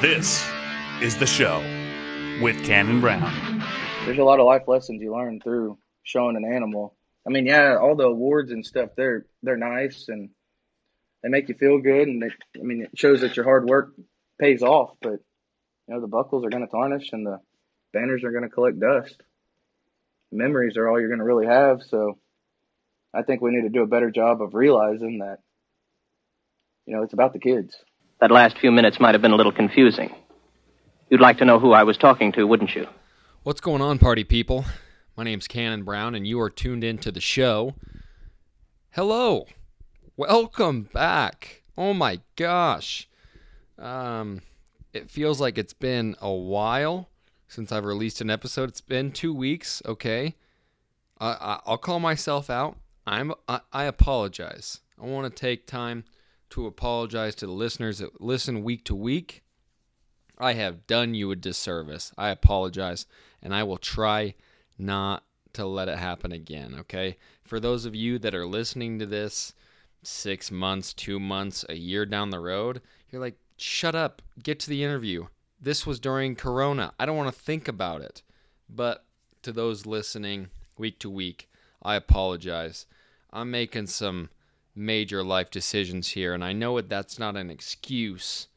This is the show with Cannon Brown. There's a lot of life lessons you learn through showing an animal. I mean, yeah, all the awards and stuff they're they're nice and they make you feel good, and they, I mean, it shows that your hard work pays off. But you know, the buckles are going to tarnish, and the banners are going to collect dust. Memories are all you're going to really have. So, I think we need to do a better job of realizing that you know it's about the kids. That last few minutes might have been a little confusing. You'd like to know who I was talking to, wouldn't you? What's going on, party people? My name's Cannon Brown, and you are tuned into the show. Hello. Welcome back. Oh my gosh. Um, it feels like it's been a while since I've released an episode. It's been two weeks, okay? I, I'll call myself out. I'm I, I apologize. I want to take time to apologize to the listeners that listen week to week. I have done you a disservice. I apologize, and I will try not to let it happen again, okay? For those of you that are listening to this six months, two months, a year down the road, you're like, shut up, get to the interview. This was during Corona. I don't want to think about it. But to those listening week to week, I apologize. I'm making some major life decisions here, and I know that that's not an excuse,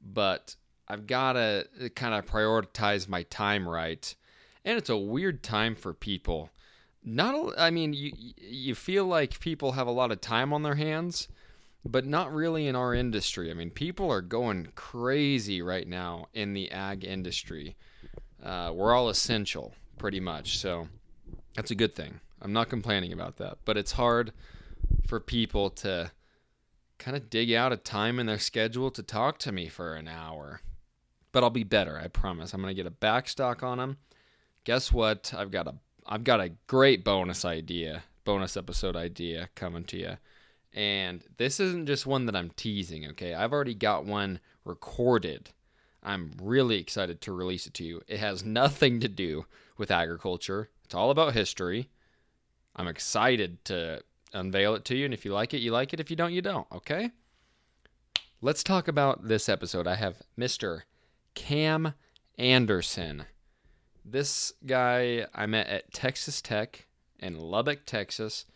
but I've got to kind of prioritize my time right. And it's a weird time for people. Not, I mean, you you feel like people have a lot of time on their hands, but not really in our industry. I mean, people are going crazy right now in the ag industry. Uh, we're all essential, pretty much. So that's a good thing. I'm not complaining about that, but it's hard for people to kind of dig out a time in their schedule to talk to me for an hour. But I'll be better, I promise. I'm going to get a backstock on them. Guess what? I've got a I've got a great bonus idea, bonus episode idea coming to you. And this isn't just one that I'm teasing, okay? I've already got one recorded. I'm really excited to release it to you. It has nothing to do with agriculture. It's all about history. I'm excited to unveil it to you. And if you like it, you like it. If you don't, you don't. Okay? Let's talk about this episode. I have Mr. Cam Anderson. This guy I met at Texas Tech in Lubbock, Texas.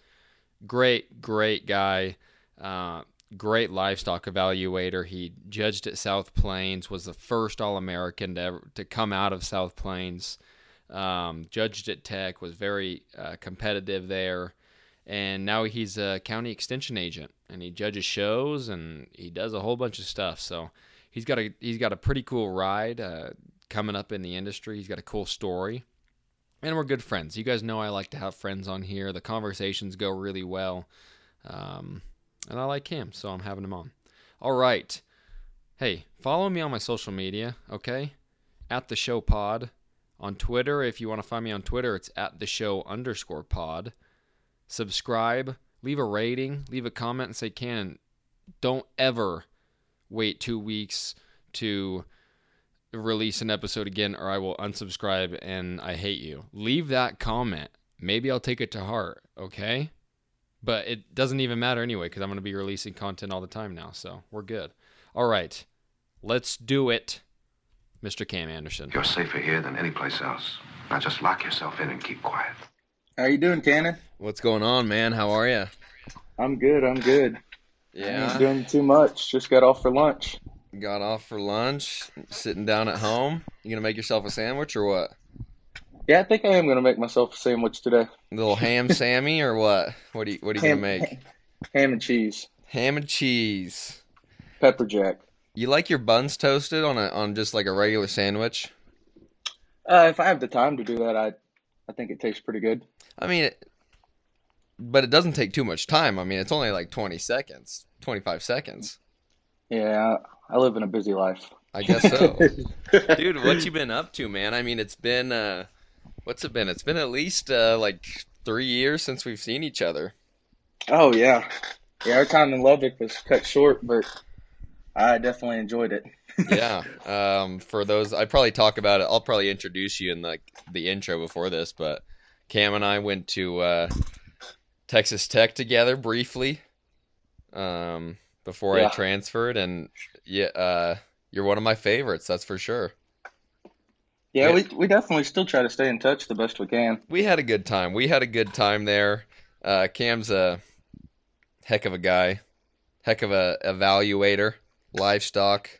Great, great guy. Uh, great livestock evaluator. He judged at South Plains, was the first All American to, to come out of South Plains. Um, judged at Tech, was very uh, competitive there and now he's a county extension agent and he judges shows and he does a whole bunch of stuff. So he's got a he's got a pretty cool ride uh, coming up in the industry. He's got a cool story. And we're good friends. You guys know i like to have friends on here. The conversations go really well um, and i like him so i'm having him on. All right. Hey follow me on my social media okay? At the show pod on twitter. If you want to find me on twitter it's at the show underscore pod subscribe, leave a rating, leave a comment, and say, Cannon, don't ever wait two weeks to release an episode again, or I will unsubscribe and I hate you. Leave that comment. Maybe I'll take it to heart, okay? But it doesn't even matter anyway because I'm going to be releasing content all the time now, so we're good. All right, let's do it, Mr. Cam Anderson. You're safer here than any place else. Now just lock yourself in and keep quiet. How you doing, Cannon? What's going on, man? How are you? I'm good. I'm good. Yeah. I'm doing too much. Just got off for lunch. Got off for lunch, sitting down at home. You gonna make yourself a sandwich or what? Yeah, I think I am gonna make myself a sandwich today. A little ham sammy or what? What are you What are you ham, gonna make? Ham and cheese. Ham and cheese. Pepper jack. You like your buns toasted on a on just like a regular sandwich? Uh, if I have the time to do that, I I think it tastes pretty good. I mean, it, but it doesn't take too much time. I mean, it's only like 20 seconds, 25 seconds. Yeah, I live in a busy life. I guess so. Dude, what you been up to, man? I mean, it's been uh what's it been? It's been at least uh like 3 years since we've seen each other. Oh yeah. Yeah, our time in Lubbock was cut short, but I definitely enjoyed it. yeah. Um for those I probably talk about it. I'll probably introduce you in like the intro before this, but Cam and I went to uh Texas Tech together briefly um, before Yeah. I transferred, and yeah, uh, You're one of my favorites, that's for sure. Yeah, Yeah. we we definitely still try to stay in touch the best we can. We had a good time. We had a good time there. Uh, Cam's a heck of a guy, heck of a evaluator, livestock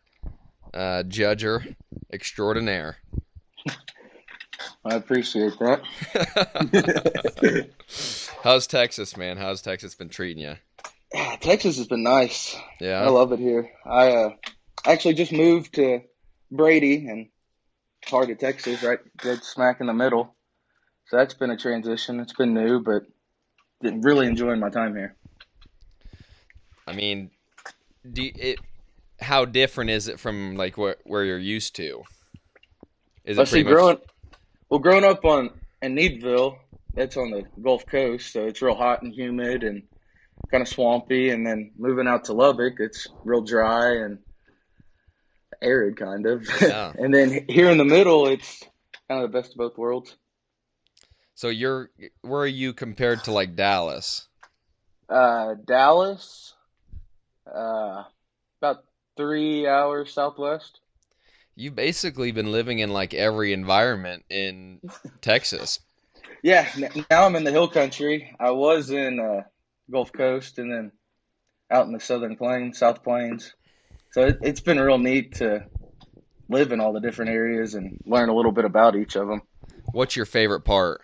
uh, judger extraordinaire. I appreciate that. How's Texas, man? How's Texas been treating you? Texas has been nice. Yeah, I love it here. I uh, actually just moved to Brady and heart of Texas, right, dead smack in the middle. So that's been a transition. It's been new, but really enjoying my time here. I mean, do you- it? How different is it from like where where you're used to? Is see, pretty much- growing well, growing up on in Needville, that's on the Gulf Coast, so it's real hot and humid and kind of swampy. And then moving out to Lubbock, it's real dry and arid, kind of. Yeah. and then here in the middle, it's kind of the best of both worlds. So you're where are you compared to like Dallas? Uh, Dallas, uh, about three hours southwest. You've basically been living in like every environment in Texas. Yeah, now I'm in the hill country. I was in uh, Gulf Coast and then out in the Southern Plains, South Plains. So it, it's been real neat to live in all the different areas and learn a little bit about each of them. What's your favorite part?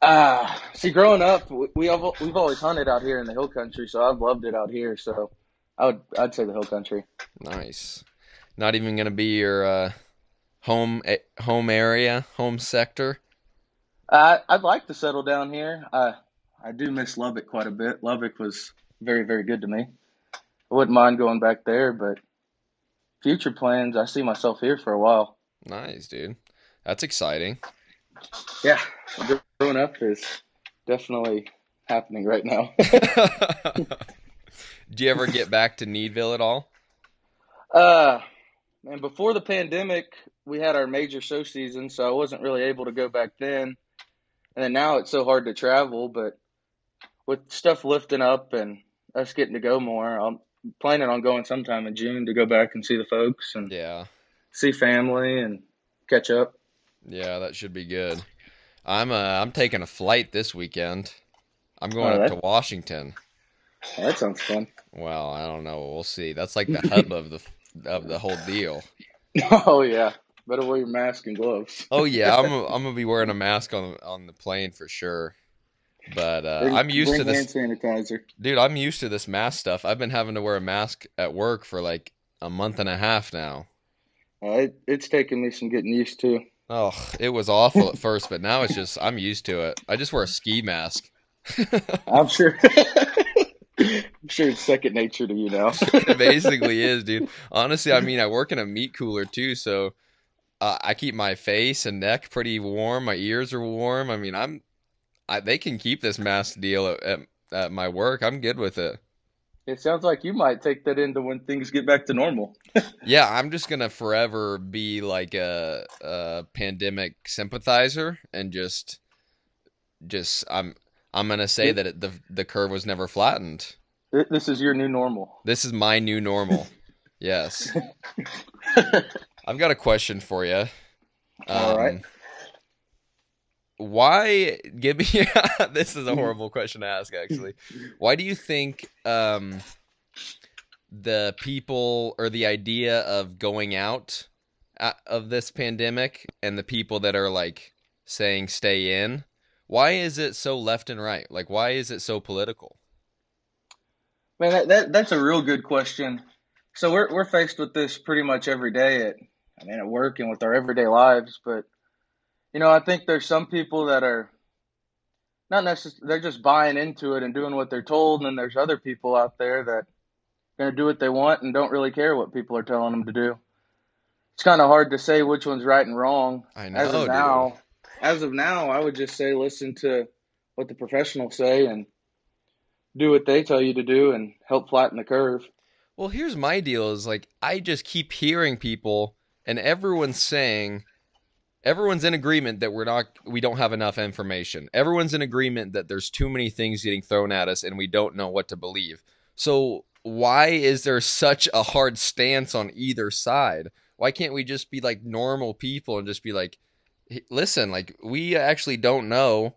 Uh, see, growing up, we, we have, we've always hunted out here in the hill country, so I've loved it out here. So I would I'd say the hill country. Nice. Not even gonna be your uh, home home area, home sector. I I'd like to settle down here. I I do miss Lubbock quite a bit. Lubbock was very very good to me. I wouldn't mind going back there, but future plans, I see myself here for a while. Nice, dude. That's exciting. Yeah, growing up is definitely happening right now. Do you ever get back to Needville at all? uh, man, before the pandemic, we had our major show season, so I wasn't really able to go back then. And then now it's so hard to travel, but with stuff lifting up and us getting to go more, I'm planning on going sometime in June to go back and see the folks and Yeah. see family and catch up. Yeah, that should be good. I'm uh I'm taking a flight this weekend. I'm going Oh, up to Washington. Oh, that sounds fun. Well, I don't know. We'll see. That's like the hub of the of the whole deal. oh yeah, better wear your mask and gloves. Oh yeah, I'm i I'm gonna be wearing a mask on on the plane for sure. But uh, Bring- I'm used to this, hand sanitizer. dude. I'm used to this mask stuff. I've been having to wear a mask at work for like a month and a half now. Uh, it, it's taken me some getting used to. Oh, it was awful at first, but now it's just I'm used to it. I just wear a ski mask. I'm sure. I'm sure it's second nature to you now. it basically is, dude. Honestly, I mean, I work in a meat cooler too, so uh, I keep my face and neck pretty warm. My ears are warm. I mean, I'm, I, they can keep this mask deal at, at, at my work. I'm good with it. it sounds like you might take that into when things get back to normal. Yeah, I'm just gonna forever be like a, a pandemic sympathizer and just, just I'm, I'm gonna say that it, the the curve was never flattened. Th- This is your new normal. This is my new normal. Yes. I've got a question for you. All right. Um, Why give me this is a horrible question to ask actually. Why do you think um the people or the idea of going out uh, of this pandemic and the people that are like saying stay in why is it so left and right? Like why is it so political? Man, that, that that's a real good question. So we're we're faced with this pretty much every day at I mean at work and with our everyday lives, but you know, I think there's some people that are not necessarily they're just buying into it and doing what they're told and then there's other people out there that are going to do what they want and don't really care what people are telling them to do. It's kind of hard to say which one's right and wrong. I know, as of dude. now, as of now, I would just say listen to what the professionals say and do what they tell you to do and help flatten the curve. Well, here's my deal is like I just keep hearing people and everyone's saying everyone's in agreement that we're not we don't have enough information. Everyone's in agreement that there's too many things getting thrown at us and we don't know what to believe. So why is there such a hard stance on either side? Why can't we just be like normal people and just be like, listen, like we actually don't know,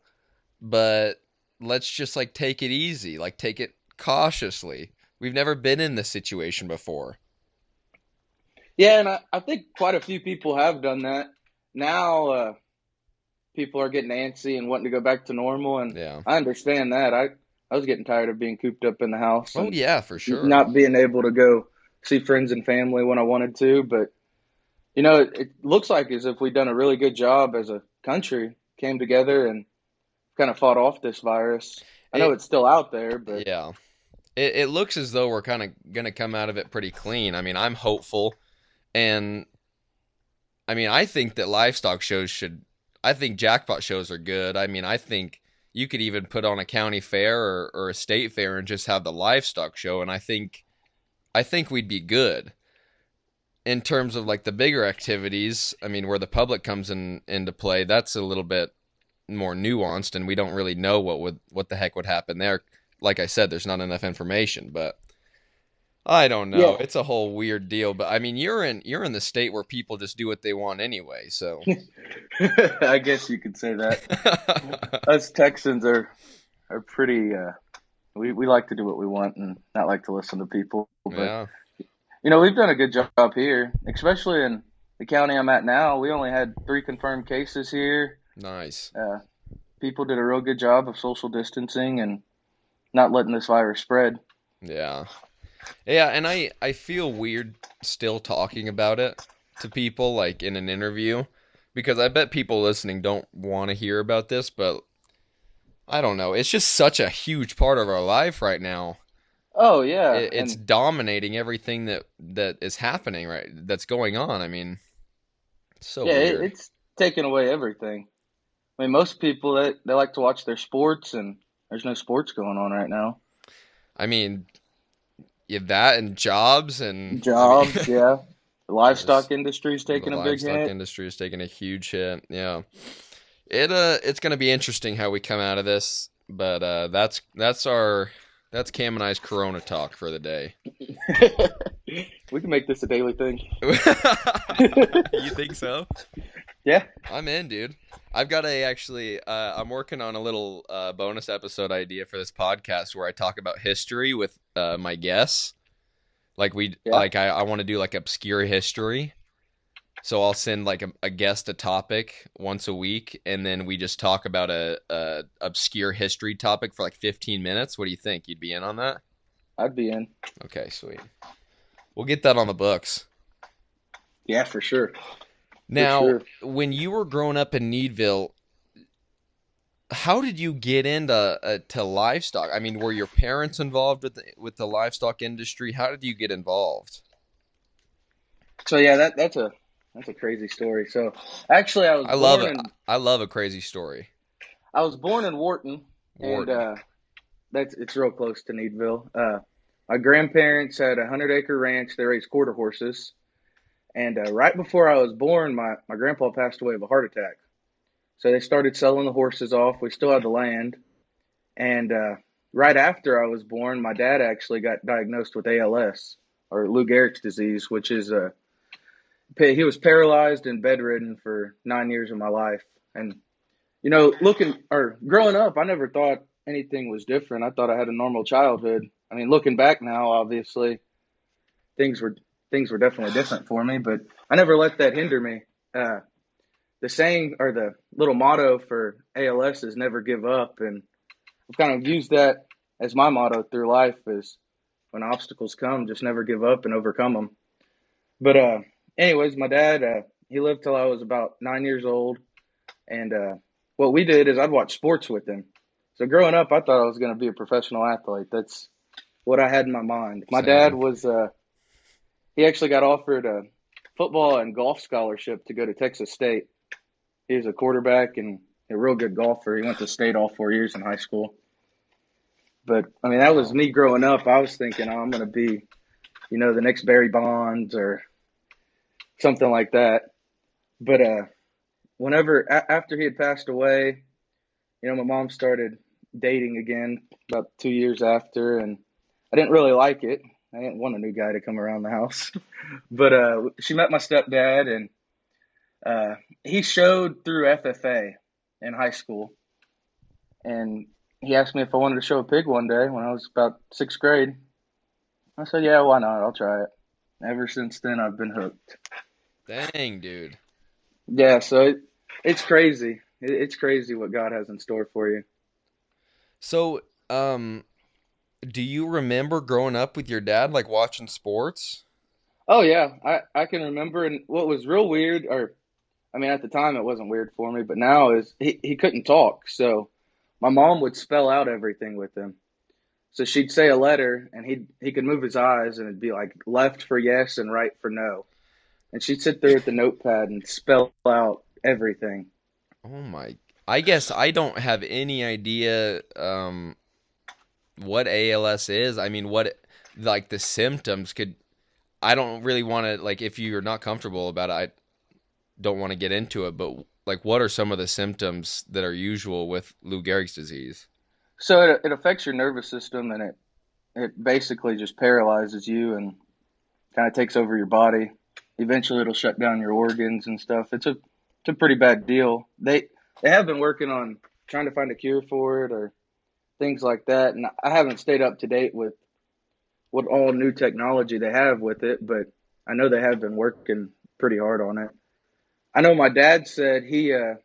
but let's just like take it easy, like take it cautiously. We've never been in this situation before. Yeah, and I, I think quite a few people have done that. Now, uh, people are getting antsy and wanting to go back to normal, and Yeah. I understand that. I I was getting tired of being cooped up in the house. Oh yeah, for sure. Not being able to go see friends and family when I wanted to, but you know, it, it looks like as if we've done a really good job as a country, came together and kind of fought off this virus. I know It- it's still out there, but Yeah. It it looks as though we're kind of going to come out of it pretty clean. I mean, I'm hopeful and I mean, I think that livestock shows should I think jackpot shows are good. I mean, I think you could even put on a county fair or, or a state fair and just have the livestock show and I think I think we'd be good. In terms of like the bigger activities, I mean, where the public comes in into play, that's a little bit more nuanced and we don't really know what would what the heck would happen there like I said, there's not enough information, but I don't know. Yeah. It's a whole weird deal. But I mean, you're in you're in the state where people just do what they want anyway. So I guess you could say that. Us Texans are are pretty. Uh, we we like to do what we want and not like to listen to people. But yeah, you know, we've done a good job here, especially in the county I'm at now. We only had three confirmed cases here. Nice. Uh, people did a real good job of social distancing and not letting this virus spread. Yeah, yeah. And I I feel weird still talking about it to people like in an interview because I bet people listening don't want to hear about this, but. I don't know. It's just such a huge part of our life right now. Oh yeah, it, it's and dominating everything that that is happening right that's going on i mean so yeah, it, it's taken away everything. I mean, most people they, they like to watch their sports, and there's no sports going on right now. i mean yeah, that and jobs and Jobs, I mean, yeah. The livestock Yes. industry's taking a big livestock hit. industry is taking a huge hit yeah it uh it's gonna be interesting how we come out of this but uh that's that's our that's cam and i's corona talk for the day we can make this a daily thing. you think so Yeah. I'm in, dude. I've got a actually. Uh, I'm working on a little uh, bonus episode idea for this podcast where I talk about history with uh, my guests. Like we, Yeah. like I, I want to do like obscure history. So I'll send like a, a guest a topic once a week, and then we just talk about a, a obscure history topic for like 15 minutes. What do you think? You'd be in on that? I'd be in. Okay, sweet. We'll get that on the books. Yeah, for sure. Now, sure. when you were growing up in Needville, how did you get into uh, to livestock? I mean, were your parents involved with the, with the livestock industry? How did you get involved? So yeah, that that's a that's a crazy story. So actually, I was I love it. in I love a crazy story. I was born in Wharton, Wharton. and uh, that's it's real close to Needville. Uh, my grandparents had a hundred acre ranch. They raised quarter horses, and uh, right before I was born, my my grandpa passed away of a heart attack. So they started selling the horses off. We still had the land, and uh, right after I was born, my dad actually got diagnosed with ALS or Lou Gehrig's disease, which is a pa- he was paralyzed and bedridden for nine years of my life, and you know, looking or growing up, I never thought anything was different. I thought I had a normal childhood. I mean, looking back now, obviously, things were things were definitely different for me, but I never let that hinder me. Uh, the saying or the little motto for ALS is never give up, and I've kind of used that as my motto through life is when obstacles come, just never give up and overcome them. But uh, anyways, my dad uh, he lived till I was about nine years old, and uh, what we did is I'd watch sports with him. So growing up, I thought I was going to be a professional athlete. That's what I had in my mind. My Same. dad was uh, he actually got offered a football and golf scholarship to go to Texas State. He was a quarterback and a real good golfer. He went to state all four years in high school. But I mean, that was me growing up. I was thinking, oh, I'm going to be, you know, the next Barry Bonds or something like that. But uh, whenever a- after he had passed away, you know, my mom started dating again about two years after, and I didn't really like it. I didn't want a new guy to come around the house. but uh, she met my stepdad, and uh, he showed through FFA in high school. And he asked me if I wanted to show a pig one day when I was about sixth grade. I said, yeah, why not? I'll try it. Ever since then, I've been hooked. Dang, dude. Yeah, so it, it's crazy. It, it's crazy what God has in store for you. So, um, do you remember growing up with your dad, like watching sports? Oh yeah, I I can remember. And what was real weird, or I mean, at the time it wasn't weird for me, but now is he he couldn't talk, so my mom would spell out everything with him. So she'd say a letter, and he he could move his eyes, and it'd be like left for yes and right for no, and she'd sit there at the notepad and spell out everything. Oh my! I guess I don't have any idea um, what ALS is. I mean, what like the symptoms could. I don't really want to like if you're not comfortable about it. I don't want to get into it, but like, what are some of the symptoms that are usual with Lou Gehrig's disease? So it, it affects your nervous system, and it it basically just paralyzes you and kind of takes over your body. Eventually, it'll shut down your organs and stuff. It's a it's a pretty bad deal. They they have been working on trying to find a cure for it or things like that, and I haven't stayed up to date with what all new technology they have with it, but I know they have been working pretty hard on it. I know my dad said he uh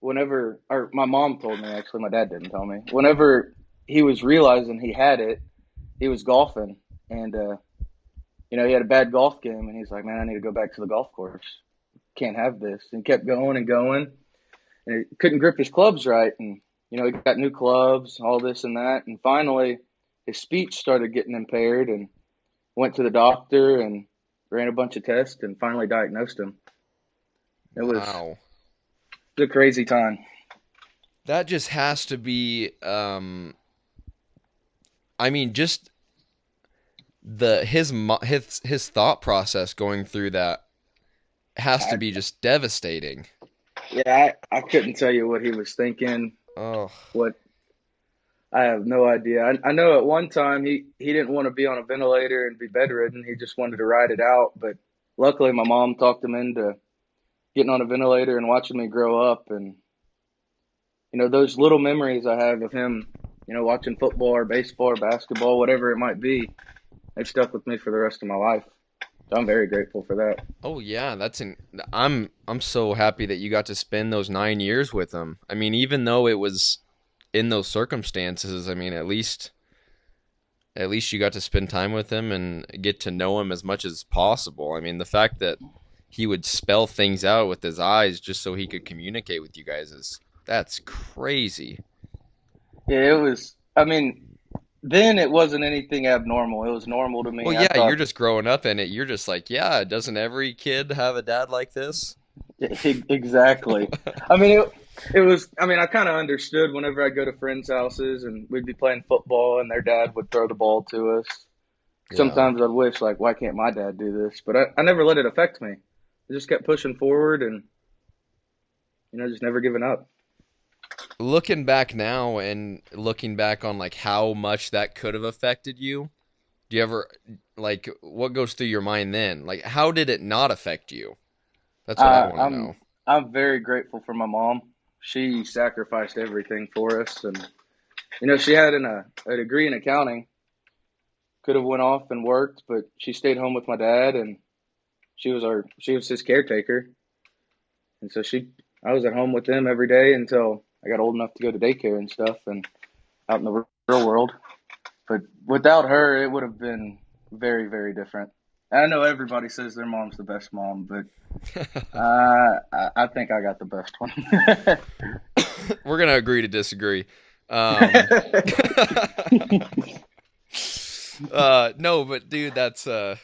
whenever or my mom told me actually my dad didn't tell me. Whenever he was realizing he had it, he was golfing and uh you know, he had a bad golf game and he's like, Man, I need to go back to the golf course. Can't have this and kept going and going and he couldn't grip his clubs right and you know, he got new clubs, all this and that, and finally his speech started getting impaired and went to the doctor and ran a bunch of tests and finally diagnosed him. It was Wow. a crazy time. That just has to be um I mean just the his his his thought process going through that has to be just devastating. Yeah, I, I couldn't tell you what he was thinking. Oh, What I have no idea. I, I know at one time he, he didn't want to be on a ventilator and be bedridden. He just wanted to ride it out. But luckily, my mom talked him into getting on a ventilator and watching me grow up. And you know, those little memories I have of him, you know, watching football or baseball or basketball, whatever it might be, they've stuck with me for the rest of my life. I'm very grateful for that. oh yeah, that's an I'm I'm so happy that you got to spend those 9 years with him. I mean, even though it was in those circumstances, I mean, at least at least you got to spend time with him and get to know him as much as possible. I mean, the fact that he would spell things out with his eyes just so he could communicate with you guys is that's crazy. Yeah, it was. I mean, then it wasn't anything abnormal. It was normal to me. Well, yeah, thought- you're just growing up in it. You're just like, yeah, doesn't every kid have a dad like this? Exactly. I mean, it, it was. I mean, I kind of understood whenever I go to friends' houses and we'd be playing football and their dad would throw the ball to us. Sometimes I'd wish, like, why can't my dad do this? But I, I never let it affect me. I just kept pushing forward and, you know, just never giving up. Looking back now and looking back on like how much that could have affected you do you ever like what goes through your mind then like how did it not affect you that's what i Uh, want I'm- to know I'm very grateful for my mom. She sacrificed everything for us, and you know she had an, a a degree in accounting. Could have went off and worked, but she stayed home with my dad, and she was our she was his caretaker, and so she I was at home with them every day until I got old enough to go to daycare and stuff, and out in the real world. But without her, it would have been very very different. I know everybody says their mom's the best mom, but uh, I, I think I got the best one. we're gonna agree to disagree um, uh, no but dude that's uh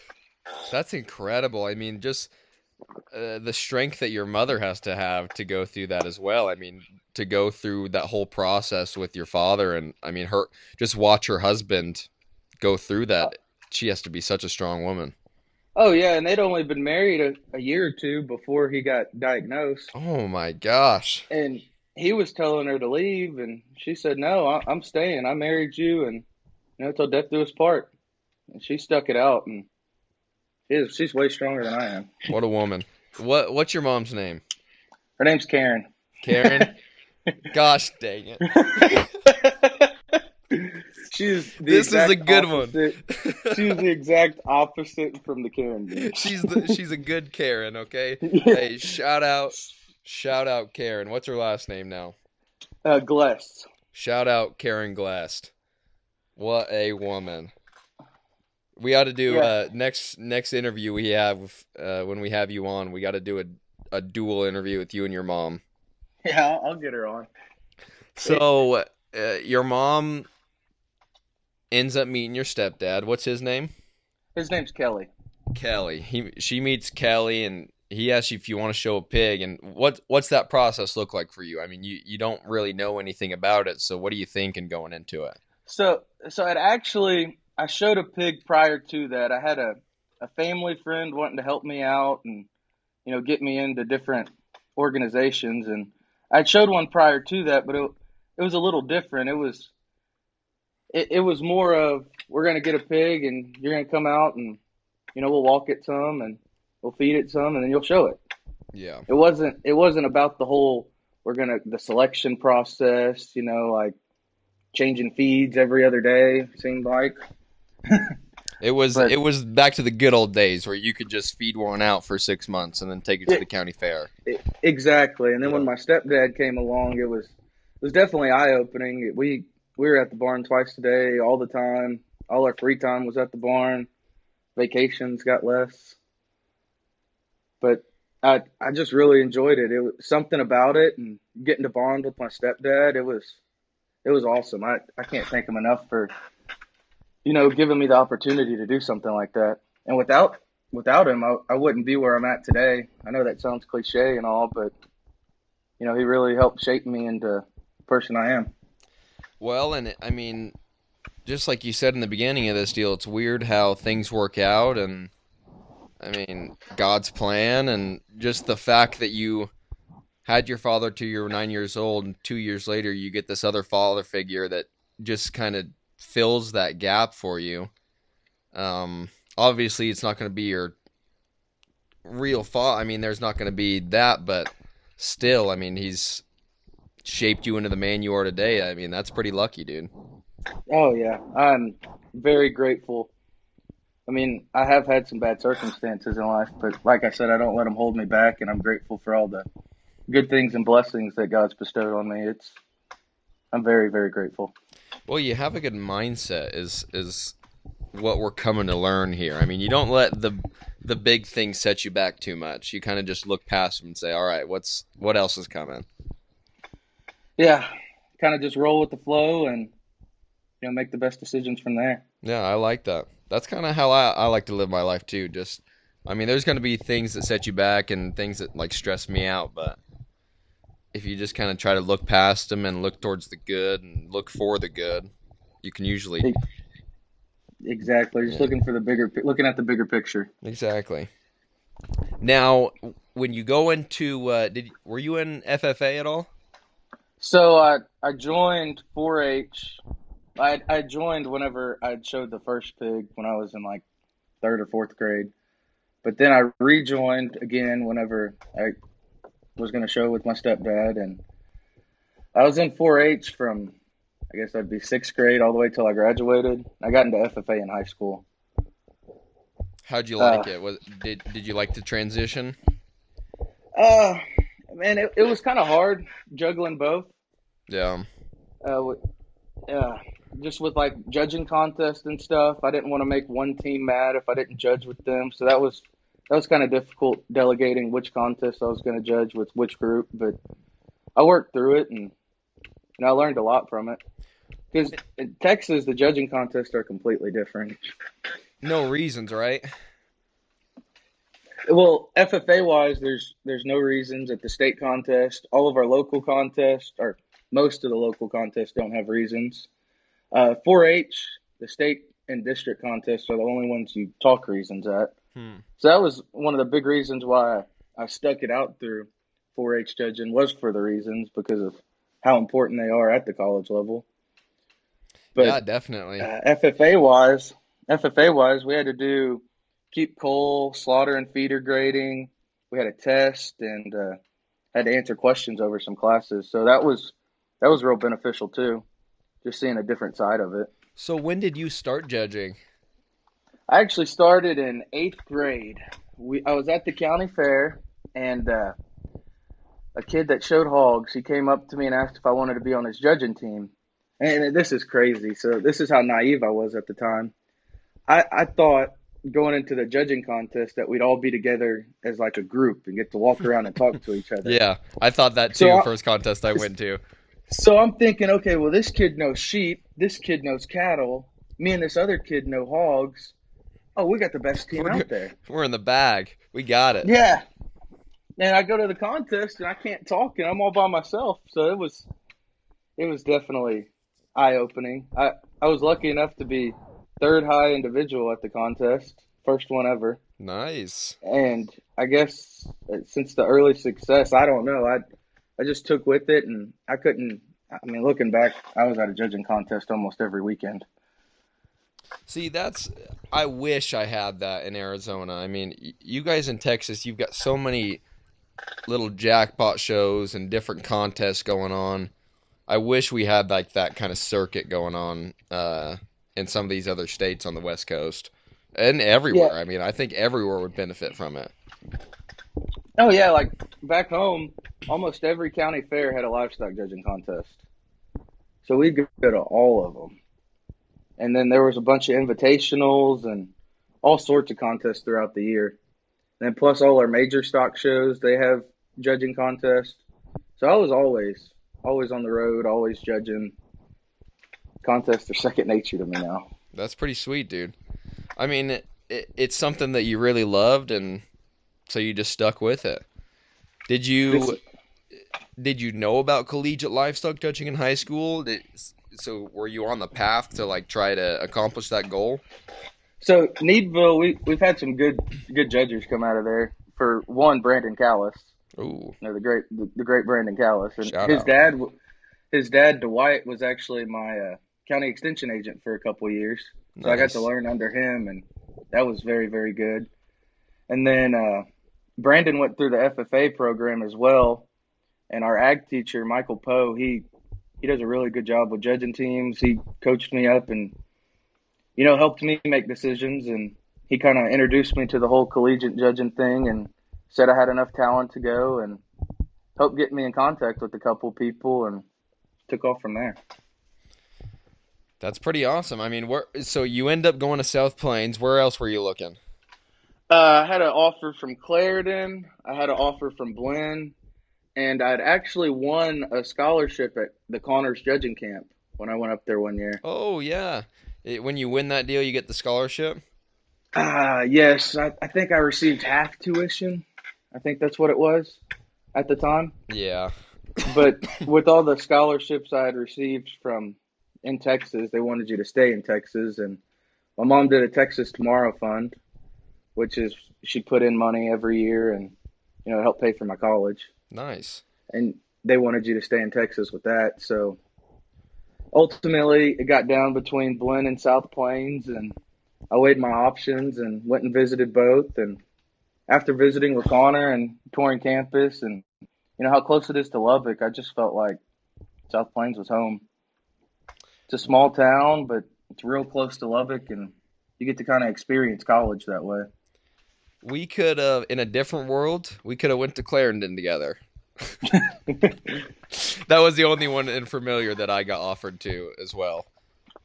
that's incredible i mean just uh, the strength that your mother has to have to go through that as well i mean to go through that whole process with your father and i mean her just watch her husband go through that she has to be such a strong woman oh yeah, and they'd only been married a, a year or two before he got diagnosed, oh my gosh and he was telling her to leave, and she said, "No, I, I'm staying. I married you, and you know, till death do us part." and she stuck it out, and she is, she's way stronger than I am. What a woman. What What's your mom's name? Her name's Karen. Karen. Gosh dang it. She's This is a good one. She's the exact opposite from the Karen bitch. she's the she's a good Karen, okay? Yeah. Hey, shout out shout out Karen. What's her last name now? Uh, Gless. Shout out Karen Glast. What a woman. We ought to do Yeah. uh next next interview we have uh when we have you on, we got to do a a dual interview with you and your mom. Yeah, I'll, I'll get her on. So, uh, your mom ends up meeting your stepdad. What's his name? His name's Kelly. Kelly. He she meets Kelly and he asks you if you want to show a pig and what what's that process look like for you? I mean, you you don't really know anything about it, so what are you thinking going into it? So, so it actually, I showed a pig prior to that. I had a, a family friend wanting to help me out and, you know, get me into different organizations. And I showed one prior to that, but it, it was a little different. It was, it, it was more of, we're going to get a pig and you're going to come out and, you know, we'll walk it some and we'll feed it some and then you'll show it. Yeah. It wasn't, it wasn't about the whole, we're going to, the selection process, you know, like, changing feeds every other day seemed like It was But- it was back to the good old days where you could just feed one out for 6 months and then take it to Yeah. the county fair. exactly. And then when my stepdad came along it was it was definitely eye-opening. We we were at the barn twice a day all the time. All our free time was at the barn. Vacations got less. But i i just really enjoyed it. It was something about it and getting to bond with my stepdad. It was it was awesome. I i can't thank him enough for you know giving me the opportunity to do something like that. And without without him I, I wouldn't be where i'm at today. I know that sounds cliche and all but you know he really helped shape me into the person i am. Well, and I mean, just like you said in the beginning of this deal, it's weird how things work out, and I mean, God's plan, and just the fact that you had your father till you were nine years old, and two years later, you get this other father figure that just kind of fills that gap for you. Um, obviously, it's not going to be your real father. I mean, there's not going to be that, but still, I mean, he's shaped you into the man you are today. I mean, that's pretty lucky, dude. Oh yeah, I'm very grateful. I mean, I have had some bad circumstances in life, but like I said, I don't let them hold me back, and I'm grateful for all the good things and blessings that God's bestowed on me. It's I'm very very grateful. Well, you have a good mindset is is what we're coming to learn here. I mean, you don't let the the big thing set you back too much. You kind of just look past them and say, "All right, what's what else is coming?" Yeah, kind of just roll with the flow and you know make the best decisions from there. Yeah, I like that. That's kind of how I, I like to live my life too. Just, I mean, there's going to be things that set you back and things that like stress me out, but if you just kind of try to look past them and look towards the good and look for the good, you can usually Exactly, just Yeah. looking for the bigger, looking at the bigger picture. exactly. Now, when you go into, uh, did were you in FFA at all? So I I joined 4-H. I I joined whenever I showed the first pig when I was in like third or fourth grade, but then I rejoined again whenever I was going to show with my stepdad, and I was in 4-H from I guess that'd be sixth grade all the way till I graduated. I got into FFA in high school. How'd you like Uh, it? Was did did you like the transition? Uh, man, it, it was kind of hard juggling both. Yeah, uh, yeah, just with like judging contests and stuff. I didn't want to make one team mad if I didn't judge with them, so that was that was kind of difficult delegating which contest I was going to judge with which group. But I worked through it, and you know, I learned a lot from it. Because in Texas, the judging contests are completely different. no reasons, right? Well, FFA wise, there's there's no reasons at the state contest. All of our local contests, or most of the local contests, don't have reasons. Uh, 4-H, the state and district contests are the only ones you talk reasons at. Hmm. So that was one of the big reasons why I stuck it out through 4-H judging was for the reasons because of how important they are at the college level. But yeah, definitely. uh, FFA wise, FFA wise, we had to do keep cull, slaughter and feeder grading. We had a test and uh, had to answer questions over some classes. So that was that was real beneficial too, just seeing a different side of it. So when did you start judging? I actually started in eighth grade. We I was at the county fair and uh, a kid that showed hogs. He came up to me and asked if I wanted to be on his judging team. And this is crazy. So this is how naive I was at the time. I, I thought going into the judging contest that we'd all be together as like a group and get to walk around and talk to each other. Yeah, I thought that too. So I- first contest I went to. So I'm thinking, okay, well, this kid knows sheep. This kid knows cattle. Me and this other kid know hogs. Oh, we got the best team out there. We're in the bag. We got it. Yeah. And I go to the contest and I can't talk and I'm all by myself. So it was, it was definitely eye opening. I, I was lucky enough to be third high individual at the contest, first one ever. Nice. And I guess uh, since the early success, I don't know. I, I just took with it and I couldn't, I mean, looking back, I was at a judging contest almost every weekend. See, that's I wish I had that in Arizona. I mean, you guys in Texas, you've got so many little jackpot shows and different contests going on. I wish we had like that kind of circuit going on uh, in some of these other states on the West Coast and everywhere. Yeah. I mean, I think everywhere would benefit from it. Oh yeah, like back home, almost every county fair had a livestock judging contest. So we'd go to all of them. And then there was a bunch of invitationals and all sorts of contests throughout the year. And plus all our major stock shows, they have judging contests. So I was always, always on the road, always judging. Contests are second nature to me now. That's pretty sweet, dude. I mean, it, it, it's something that you really loved, and so you just stuck with it. Did you did you know about collegiate livestock judging in high school? Did, so were you on the path to like try to accomplish that goal? So Needville, we we've had some good good judges come out of there. For one, Brandon Callis. Ooh, you know, the great the, the great Brandon Callis, and Shout his out. dad, his dad Dwight was actually my uh, county extension agent for a couple years, so I got to learn under him, and that was very very good. And then uh, Brandon went through the FFA program as well, and our ag teacher Michael Poe, he he does a really good job with judging teams. He coached me up and you know helped me make decisions, and he kind of introduced me to the whole collegiate judging thing, and said I had enough talent to go, and helped get me in contact with a couple people, and took off from there. that's pretty awesome. I mean, where so you end up going to South Plains. Where else were you looking? Uh, I had an offer from Clarendon. I had an offer from Blinn, and I'd actually won a scholarship at the Connors Judging Camp when I went up there one year. Oh yeah, It- when you win that deal, you get the scholarship. Ah, yes, I, I think I received half tuition. I think that's what it was at the time. Yeah, But with all the scholarships I had received from in Texas, they wanted you to stay in Texas, and my mom did a Texas Tomorrow Fund, which is she put in money every year and you know help pay for my college. Nice. and they wanted you to stay in Texas with that. So ultimately, it got down between Blinn and South Plains, and I weighed my options and went and visited both. And after visiting with Connor and touring campus, and you know how close it is to Lubbock, I just felt like South Plains was home. It's a small town, but it's real close to Lubbock, and you get to kind of experience college that way. We could have in a different world. We could have went to Clarendon together. that was the only one in familiar that I got offered to as well.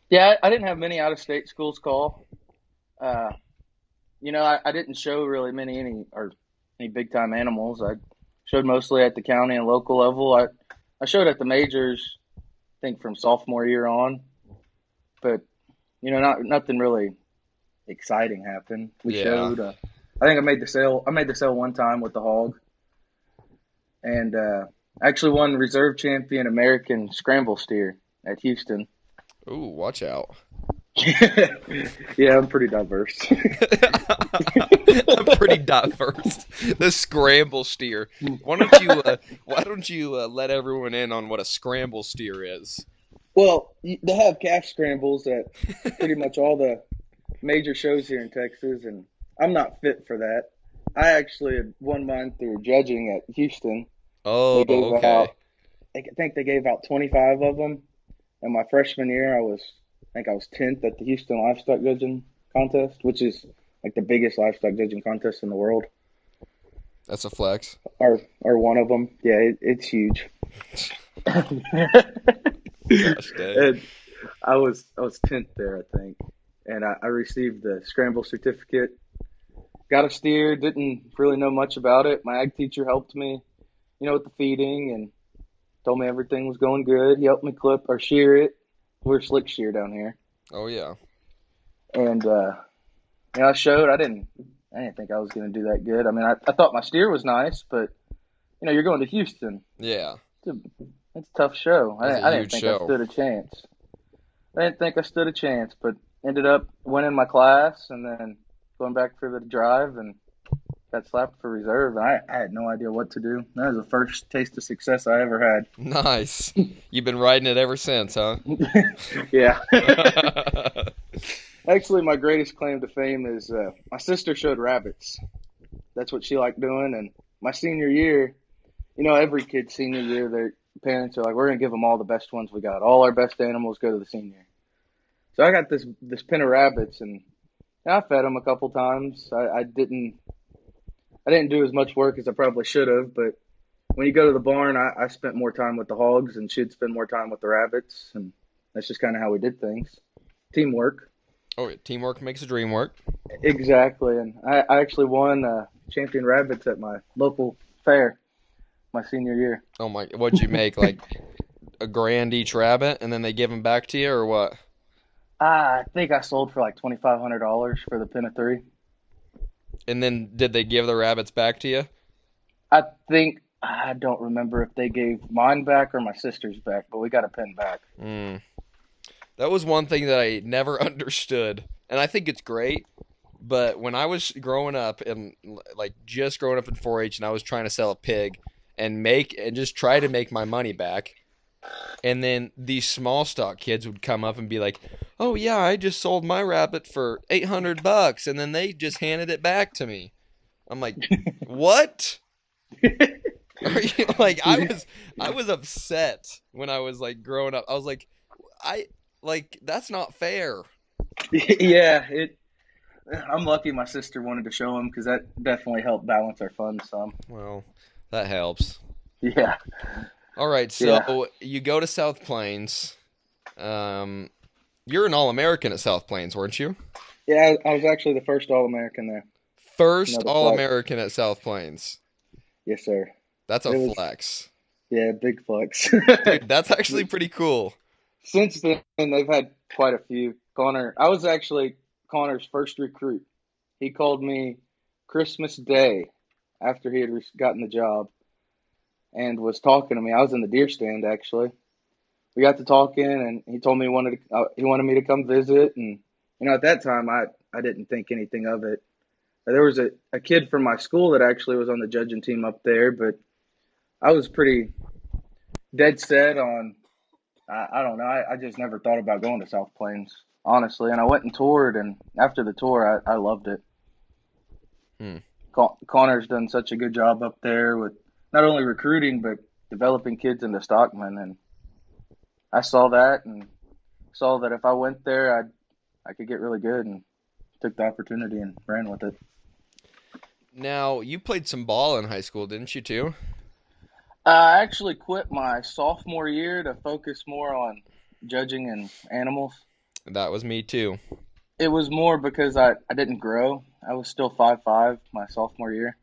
Yeah, I didn't have many out of state schools call. Uh, you know, I, I didn't show really many any or any big time animals. I showed mostly at the county and local level. I I showed at the majors, I think from sophomore year on, but you know, not nothing really exciting happened. We Yeah. showed. Uh, I think I made the sale. I made the sale one time with the hog, and uh, actually won reserve champion American scramble steer at Houston. Ooh, watch out. yeah, I'm pretty diverse. I'm pretty diverse. The scramble steer. Why don't you? Uh, why don't you uh, let everyone in on what a scramble steer is? well, they have calf scrambles at pretty much all the major shows here in Texas, and I'm not fit for that. I actually had won mine through judging at Houston. Oh, They gave okay. out- I think they gave out 25 of them. And my freshman year, I was, I think I was 10th at the Houston Livestock Judging Contest, which is like the biggest livestock judging contest in the world, That's a flex. or or one of them. Yeah, it, it's huge. Gosh dang. and I was I was 10th there, I think, and I, I received the scramble certificate. Got a steer, didn't really know much about it. My ag teacher helped me, you know, with the feeding and told me everything was going good. He helped me clip or shear it. We're slick shear down here, Oh yeah. and uh, you know, I showed. I didn't I didn't think I was going to do that good. I mean, I, I thought my steer was nice, but you know, you're going to Houston. Yeah. It's a, it's a tough show. I, didn't- think show. I stood a chance. I didn't think I stood a chance, but ended up winning my class and then going back for the drive and got slapped for reserve. And I, I had no idea what to do. That was the first taste of success I ever had. Nice. You've been riding it ever since, huh? Yeah. Actually, my greatest claim to fame is uh, my sister showed rabbits. That's what she liked doing. And my senior year, you know, every kid's senior year, their parents are like, "We're gonna give them all the best ones we got. All our best animals go to the senior." So I got this this pen of rabbits, and I fed them a couple times. I, I didn't I didn't do as much work as I probably should have, but when you go to the barn, I, I spent more time with the hogs, and she'd spend more time with the rabbits, and that's just kind of how we did things. Teamwork. oh, teamwork makes the dream work. Exactly, and I, I actually won uh, champion rabbits at my local fair my senior year. Oh my! What'd you make? Like a grand each rabbit, and then they give them back to you, or what? I think I sold for like twenty five hundred dollars for the pin of three. And then did they give the rabbits back to you? I think I don't remember if they gave mine back or my sister's back, but we got a pin back. Mm. That was one thing that I never understood, and I think it's great. But when I was growing up and like just growing up in 4-H, and I was trying to sell a pig and make and just try to make my money back, and then these small stock kids would come up and be like, "Oh yeah, I just sold my rabbit for 800 bucks," and then they just handed it back to me. I'm like, "What?" Are you like I was I was upset when I was like growing up. I was like I like that's not fair. yeah, it. I'm lucky my sister wanted to show them because that definitely helped balance our funds some. Well, that helps. Yeah. All right, so Yeah. you go to South Plains. Um you're an All-American at South Plains, weren't you? Yeah, I, I was actually the first All American there. First All-American at South Plains. Yes, sir. That's a was- flex. Yeah, big flex. Dude, that's actually pretty cool. Since then, they've had quite a few. Connor, I was actually Connor's first recruit. He called me Christmas Day after he had gotten the job and was talking to me. I was in the deer stand actually. We got to talking, and he told me he wanted to, uh, he wanted me to come visit. And you know, at that time, I I didn't think anything of it. There was a, a kid from my school that actually was on the judging team up there, but I was pretty dead set on I, I don't know. I, I just never thought about going to South Plains, honestly. And I went and toured, and after the tour, I, I loved it. Hmm. Con- Connor's done such a good job up there with not only recruiting but developing kids into stockmen, and I saw that and saw that if I went there, I'd I could get really good, and took the opportunity and ran with it. Now, you played some ball in high school, didn't you too? I actually quit my sophomore year to focus more on judging and animals. That was me too. It was more because I, I didn't grow. I was still five five my sophomore year,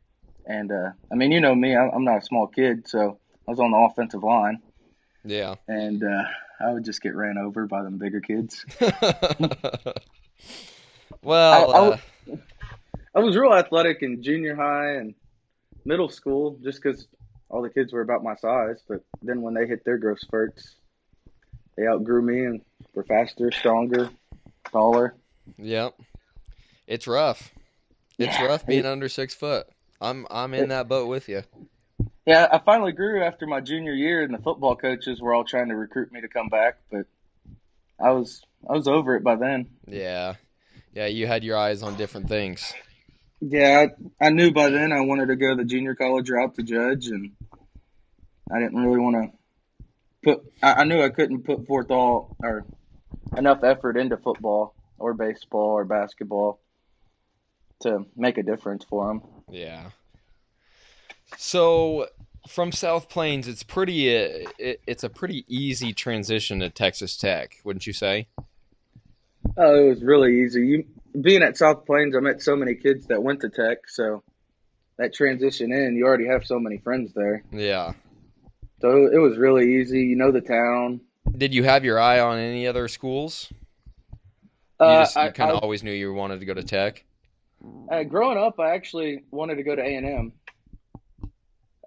and uh, I mean you know me, I'm, I'm not a small kid, so I was on the offensive line, Yeah. and uh, I would just get ran over by them bigger kids. well, I- I uh, I was real athletic in junior high and middle school, just because all the kids were about my size. But then when they hit their growth spurts, they outgrew me and were faster, stronger, taller. Yep. It's rough. It's Yeah. rough being under six foot. I'm I'm in that boat with you. Yeah, I finally grew after my junior year, and the football coaches were all trying to recruit me to come back, but I was I was over it by then. Yeah. Yeah, you had your eyes on different things. Yeah, I, I knew by then I wanted to go to the junior college route to judge, and I didn't really want to put. I, I knew I couldn't put forth all or enough effort into football or baseball or basketball to make a difference for them. Yeah. So from South Plains, it's pretty. Uh, it, it's a pretty easy transition to Texas Tech, wouldn't you say? Oh, it was really easy. You being at South Plains, I met so many kids that went to Tech, so that transition in, you already have so many friends there. Yeah. So it was really easy. You know the town. Did you have your eye on any other schools? You, Uh, just, you kind of always knew you wanted to go to Tech. Uh, growing up, I actually wanted to go to A and M.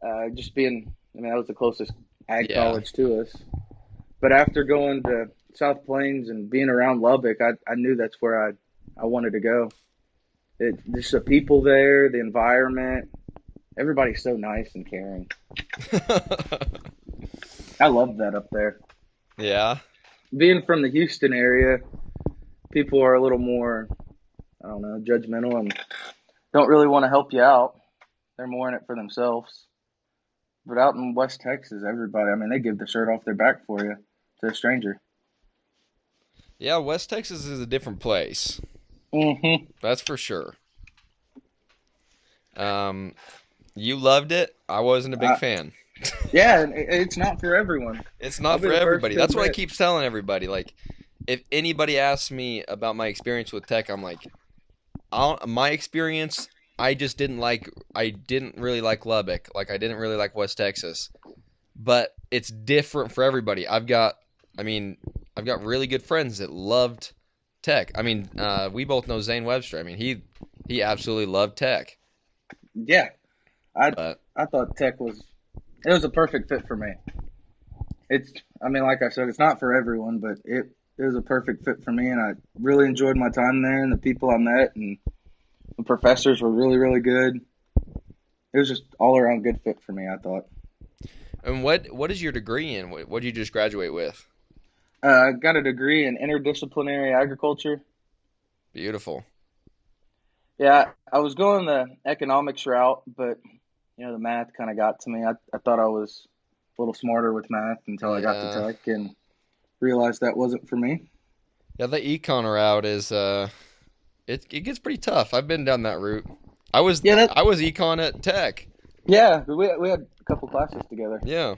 Uh, just being, I mean, that was the closest ag Yeah. college to us. But after going to South Plains and being around Lubbock, I, I knew that's where I I wanted to go. It just the people there, the environment, everybody's so nice and caring. I love that up there. yeah. Being from the Houston area, people are a little more, I don't know, judgmental and don't really want to help you out. They're more in it for themselves. But out in West Texas, everybody, I mean, they give the shirt off their back for you to a stranger. Yeah, West Texas is a different place. Mm-hmm. That's for sure. Um, you loved it. I wasn't a big Uh, fan. Yeah, it's not for everyone. It's not for everybody. That's what I keep telling everybody. Like, if anybody asks me about my experience with tech, I'm like, I'll, my experience, I just didn't like. I didn't really like Lubbock. Like, I didn't really like West Texas. But it's different for everybody. I've got, I mean, I've got really good friends that loved tech. I mean, uh, we both know Zane Webster. I mean, he he absolutely loved tech. Yeah, I But I thought Tech was it was a perfect fit for me. It's I mean, like I said, it's not for everyone, but it it was a perfect fit for me, and I really enjoyed my time there, and the people I met, and the professors were really really good. It was just all around good fit for me. I thought. and what what is your degree in? What did you just graduate with? Uh, I got a degree in interdisciplinary agriculture. Beautiful. Yeah, I was going the economics route, but you know the math kind of got to me. I, I thought I was a little smarter with math until I got to tech and realized that wasn't for me. Yeah, the econ route is uh, it it gets pretty tough. I've been down that route. I was Yeah, that- I was econ at Tech. Yeah, we we had a couple classes together. Yeah.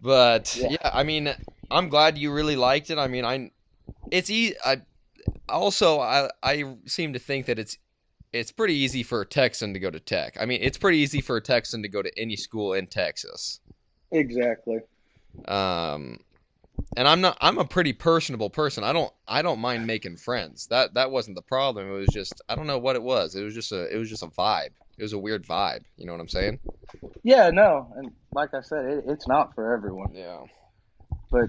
But Yeah. yeah. I mean, I'm glad you really liked it. I mean, I it's e I also I I seem to think that it's it's pretty easy for a Texan to go to Tech. I mean, it's pretty easy for a Texan to go to any school in Texas. Exactly. Um, and I'm not. I'm a pretty personable person. I don't. I don't mind making friends. That that wasn't the problem. It was just. I don't know what it was. It was just a. It was just a vibe. It was a weird vibe. You know what I'm saying? Yeah, no, and like I said, it, it's not for everyone, Yeah. but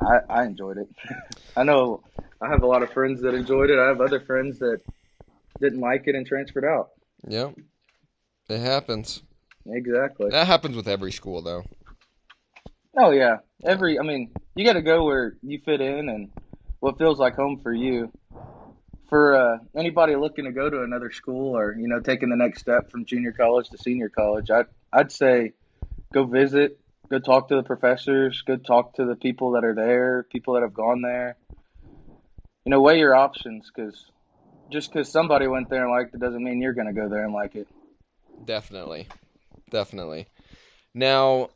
I I enjoyed it. I know I have a lot of friends that enjoyed it. I have other friends that didn't like it and transferred out. Yep. It happens. Exactly. That happens with every school, though. Oh yeah, every I mean, you got to go where you fit in and what feels like home for you. For uh, anybody looking to go to another school or you know taking the next step from junior college to senior college, I'd I'd say go visit, go talk to the professors, go talk to the people that are there, people that have gone there. You know, weigh your options because just because somebody went there and liked it doesn't mean you're going to go there and like it. Definitely. Definitely. Now,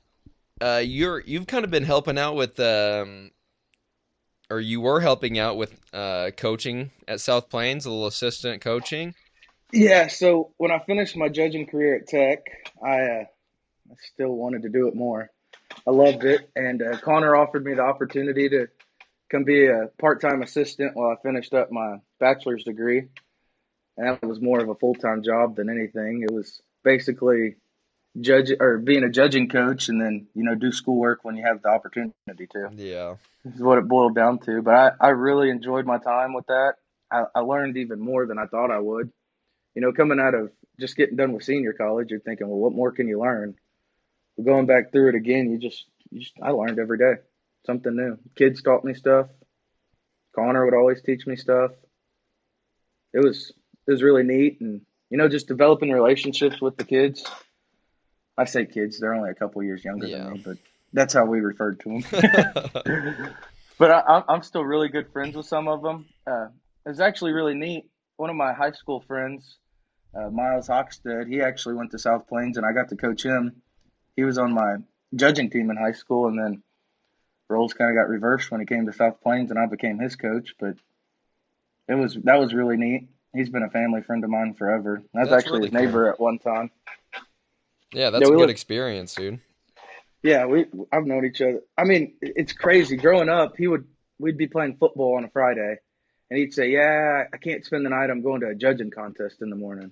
uh, you're you've kind of been helping out with um, or you were helping out with uh, coaching at South Plains, a little assistant coaching. Yeah, so when I finished my judging career at Tech, I, uh, I still wanted to do it more. I loved it, and uh, Connor offered me the opportunity to come be a part-time assistant while I finished up my bachelor's degree, and that was more of a full-time job than anything. It was basically judge or being a judging coach, and then you know do schoolwork when you have the opportunity to Yeah. is what it boiled down to. But I, I really enjoyed my time with that. I, I learned even more than I thought I would. You know, coming out of just getting done with senior college, you're thinking, well, what more can you learn? But going back through it again, you just, you just I learned every day something new. Kids taught me stuff. Connor would always teach me stuff. It was it was really neat, and you know, just developing relationships with the kids. I say kids; they're only a couple years younger Yeah. than me, but that's how we referred to them. but I, I'm- I'm still really good friends with some of them. Uh, it was actually really neat. One of my high school friends, uh, Miles Hockstead, he actually went to South Plains, and I got to coach him. He was on my judging team in high school, and then roles kind of got reversed when he came to South Plains, and I became his coach. But it was that was really neat. He's been a family friend of mine forever. Was That's actually really his neighbor at one time. Yeah, that's a good look- experience, dude. Yeah, we I've known each other. I mean, it's crazy. Growing up, he would we'd be playing football on a Friday, and he'd say, "Yeah, I can't spend the night. I'm going to a judging contest in the morning."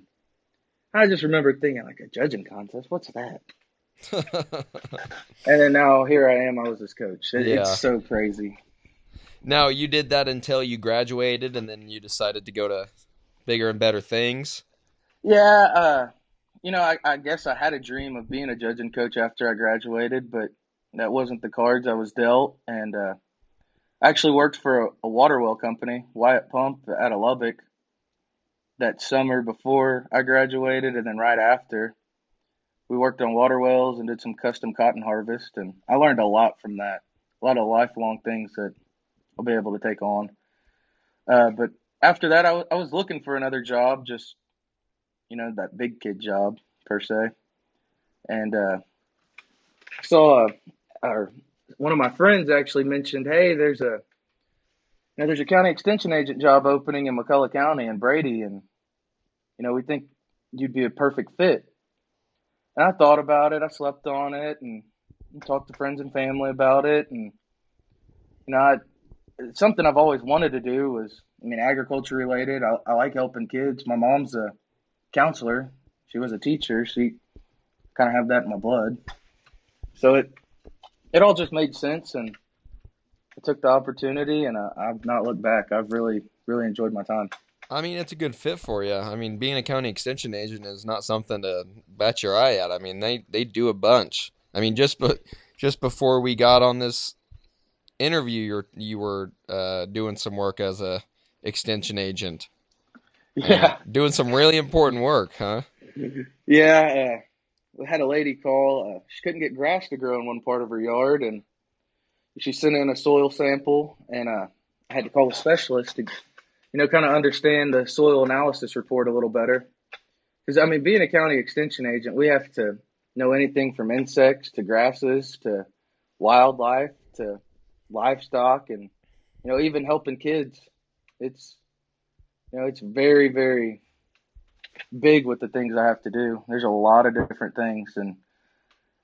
I just remember thinking, like a judging contest, what's that? And then now here I am. I was his coach. It, Yeah. It's so crazy. now you did that until you graduated, and then you decided to go to bigger and better things. Yeah, uh, you know, I, I guess I had a dream of being a judge and coach after I graduated, but that wasn't the cards I was dealt. And uh, I actually worked for a, a water well company, Wyatt Pump, out of Lubbock, that summer before I graduated, and then right after. We worked on water wells and did some custom cotton harvest, and I learned a lot from that. A lot of lifelong things that I'll be able to take on. Uh, but after that, I wa- I was looking for another job, just you know, that big kid job per se. And uh, saw uh, or one of my friends actually mentioned, hey, there's a you know, there's a county extension agent job opening in McCulloch County and Brady, and you know, we think you'd be a perfect fit. And I thought about it, I slept on it, and talked to friends and family about it, and you know, I, something I've always wanted to do was, I mean, agriculture related. I, I like helping kids. My mom's a counselor. She was a teacher. She kind of have that in my blood. So it it all just made sense, and I took the opportunity, and I, I've not looked back. I've really really enjoyed my time. I mean, it's a good fit for you. I mean, being a county extension agent is not something to bat your eye at. I mean, they they do a bunch. I mean, just but just before we got on this interview, you you were uh, doing some work as a extension agent. Yeah, doing some really important work, huh? yeah. Uh, we had a lady call. Uh, she couldn't get grass to grow in one part of her yard, and she sent in a soil sample, and uh, I had to call a specialist to, you know, kind of understand the soil analysis report a little better. Because I mean, being a county extension agent, we have to know anything from insects to grasses to wildlife to livestock, and you know, even helping kids. It's you know, it's very, very big with the things I have to do. There's a lot of different things, and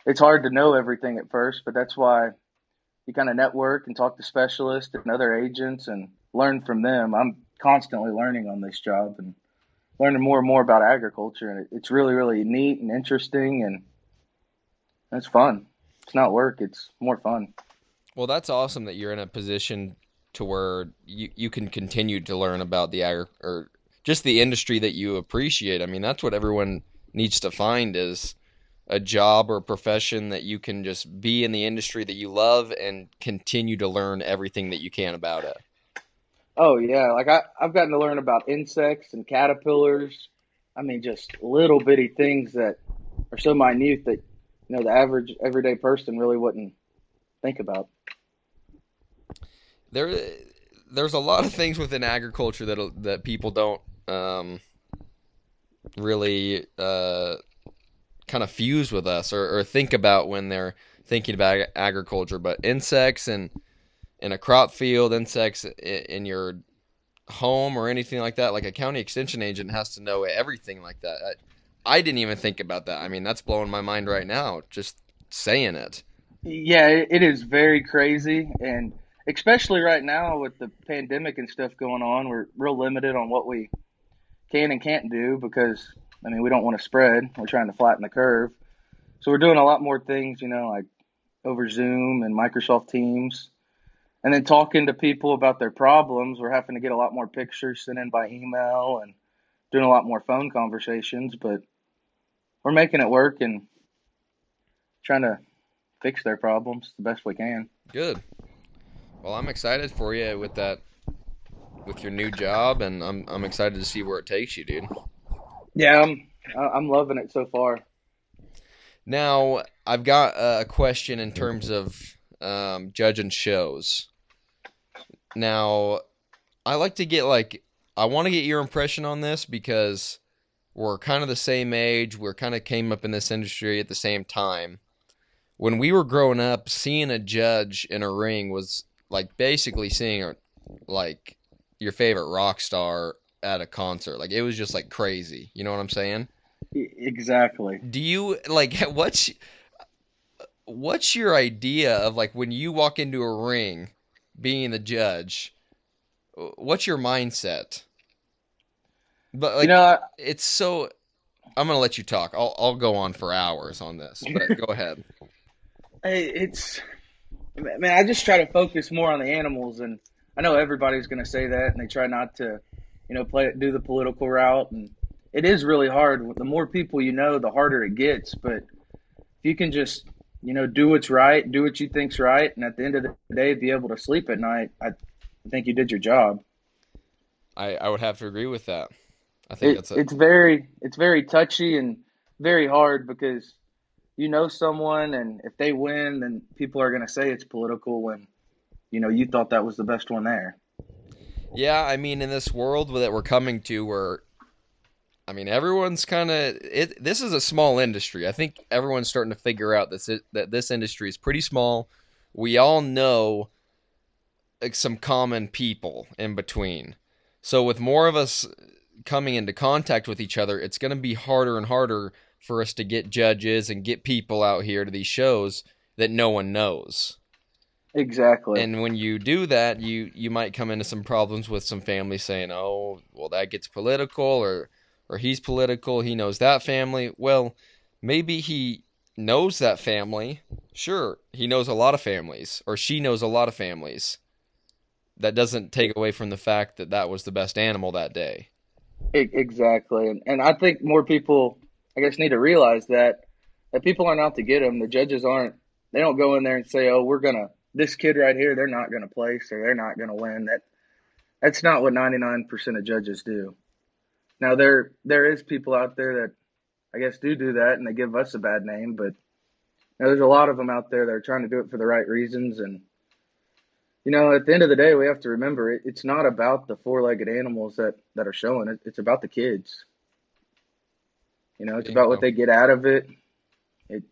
it's hard to know everything at first, but that's why you kind of network and talk to specialists and other agents and learn from them. I'm constantly learning on this job and learning more and more about agriculture, and it's really, really neat and interesting, and it's fun. It's not work; it's more fun. Well, that's awesome that you're in a position to where you, you can continue to learn about the agri- or just the industry that you appreciate. I mean, that's what everyone needs to find is a job or a profession that you can just be in the industry that you love and continue to learn everything that you can about it. Oh yeah, like I I've gotten to learn about insects and caterpillars. I mean, just little bitty things that are so minute that you know the average everyday person really wouldn't think about. There there's a lot of things within agriculture that that people don't um, really uh, kind of fuse with us or, or think about when they're thinking about agriculture. But insects and in a crop field, insects in, your home or anything like that, like a county extension agent has to know everything like that. I, I didn't even think about that. I mean, that's blowing my mind right now just saying it. Yeah, it is very crazy, and especially right now with the pandemic and stuff going on, we're real limited on what we can and can't do because I mean we don't want to spread. We're trying to flatten the curve, so we're doing a lot more things, you know, like over Zoom and Microsoft Teams, and then talking to people about their problems. We're having to get a lot more pictures sent in by email and doing a lot more phone conversations, but we're making it work and trying to fix their problems the best we can. Good. Well, I'm excited for you with that with your new job, and I'm I'm excited to see where it takes you, dude. Yeah, I'm I'm loving it so far. Now, I've got a question in terms of um, judging shows. Now, I like to get like I want to get your impression on this because we're kind of the same age. We're kind of came up in this industry at the same time. When we were growing up, seeing a judge in a ring was like basically seeing a, like your favorite rock star at a concert. Like it was just like crazy. You know what I'm saying? Exactly. Do you like what's what's your idea of like when you walk into a ring being the judge? What's your mindset? But like you know, it's so I'm going to let you talk. I'll I'll go on for hours on this, but go ahead. It's man. I just try to focus more on the animals, and I know everybody's going to say that, and they try not to, you know, play do the political route, and it is really hard. The more people you know, the harder it gets. But if you can just, you know, do what's right, do what you think's right, and at the end of the day, be able to sleep at night, I think you did your job. I I would have to agree with that. I think It, that's a, it's very it's very touchy and very hard because you know someone and if they win then people are going to say it's political when you know you thought that was the best one there Yeah, I mean, in this world that we're coming to, where I mean, everyone's kind of it. This is a small industry. I think everyone's starting to figure out this that this industry is pretty small. We all know like some common people in between. So with more of us coming into contact with each other, it's going to be harder and harder for us to get judges and get people out here to these shows that no one knows. exactly And when you do that, you you might come into some problems with some family saying, "Oh, well, that gets political," or or he's political. He knows that family. Well, maybe he knows that family. Sure, he knows a lot of families, or she knows a lot of families. That doesn't take away from the fact that that was the best animal that day. Exactly and, and i think more people i guess need to realize that that people aren't out to get them the judges aren't they don't go in there and say oh we're to this kid right here they're not to place or they're not to win. That that's not what 99% of judges do. Now there there is people out there that i guess do do that and they give us a bad name but you know, there's a lot of them out there that are trying to do it for the right reasons and you know at the end of the day we have to remember it, it's not about the four-legged animals that that are showing it. It's about the kids you know it's about what they get out of it. It